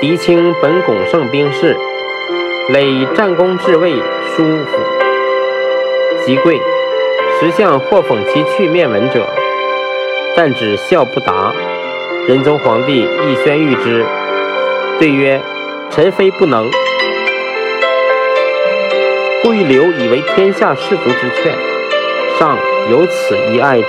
狄青本拱圣兵士，累战功至位书府，即贵。时相或讽其去面闻者，但只笑不答。仁宗皇帝亦宣谕之，对曰：“臣非不能。”故欲留以为天下士卒之劝，上有此一爱之。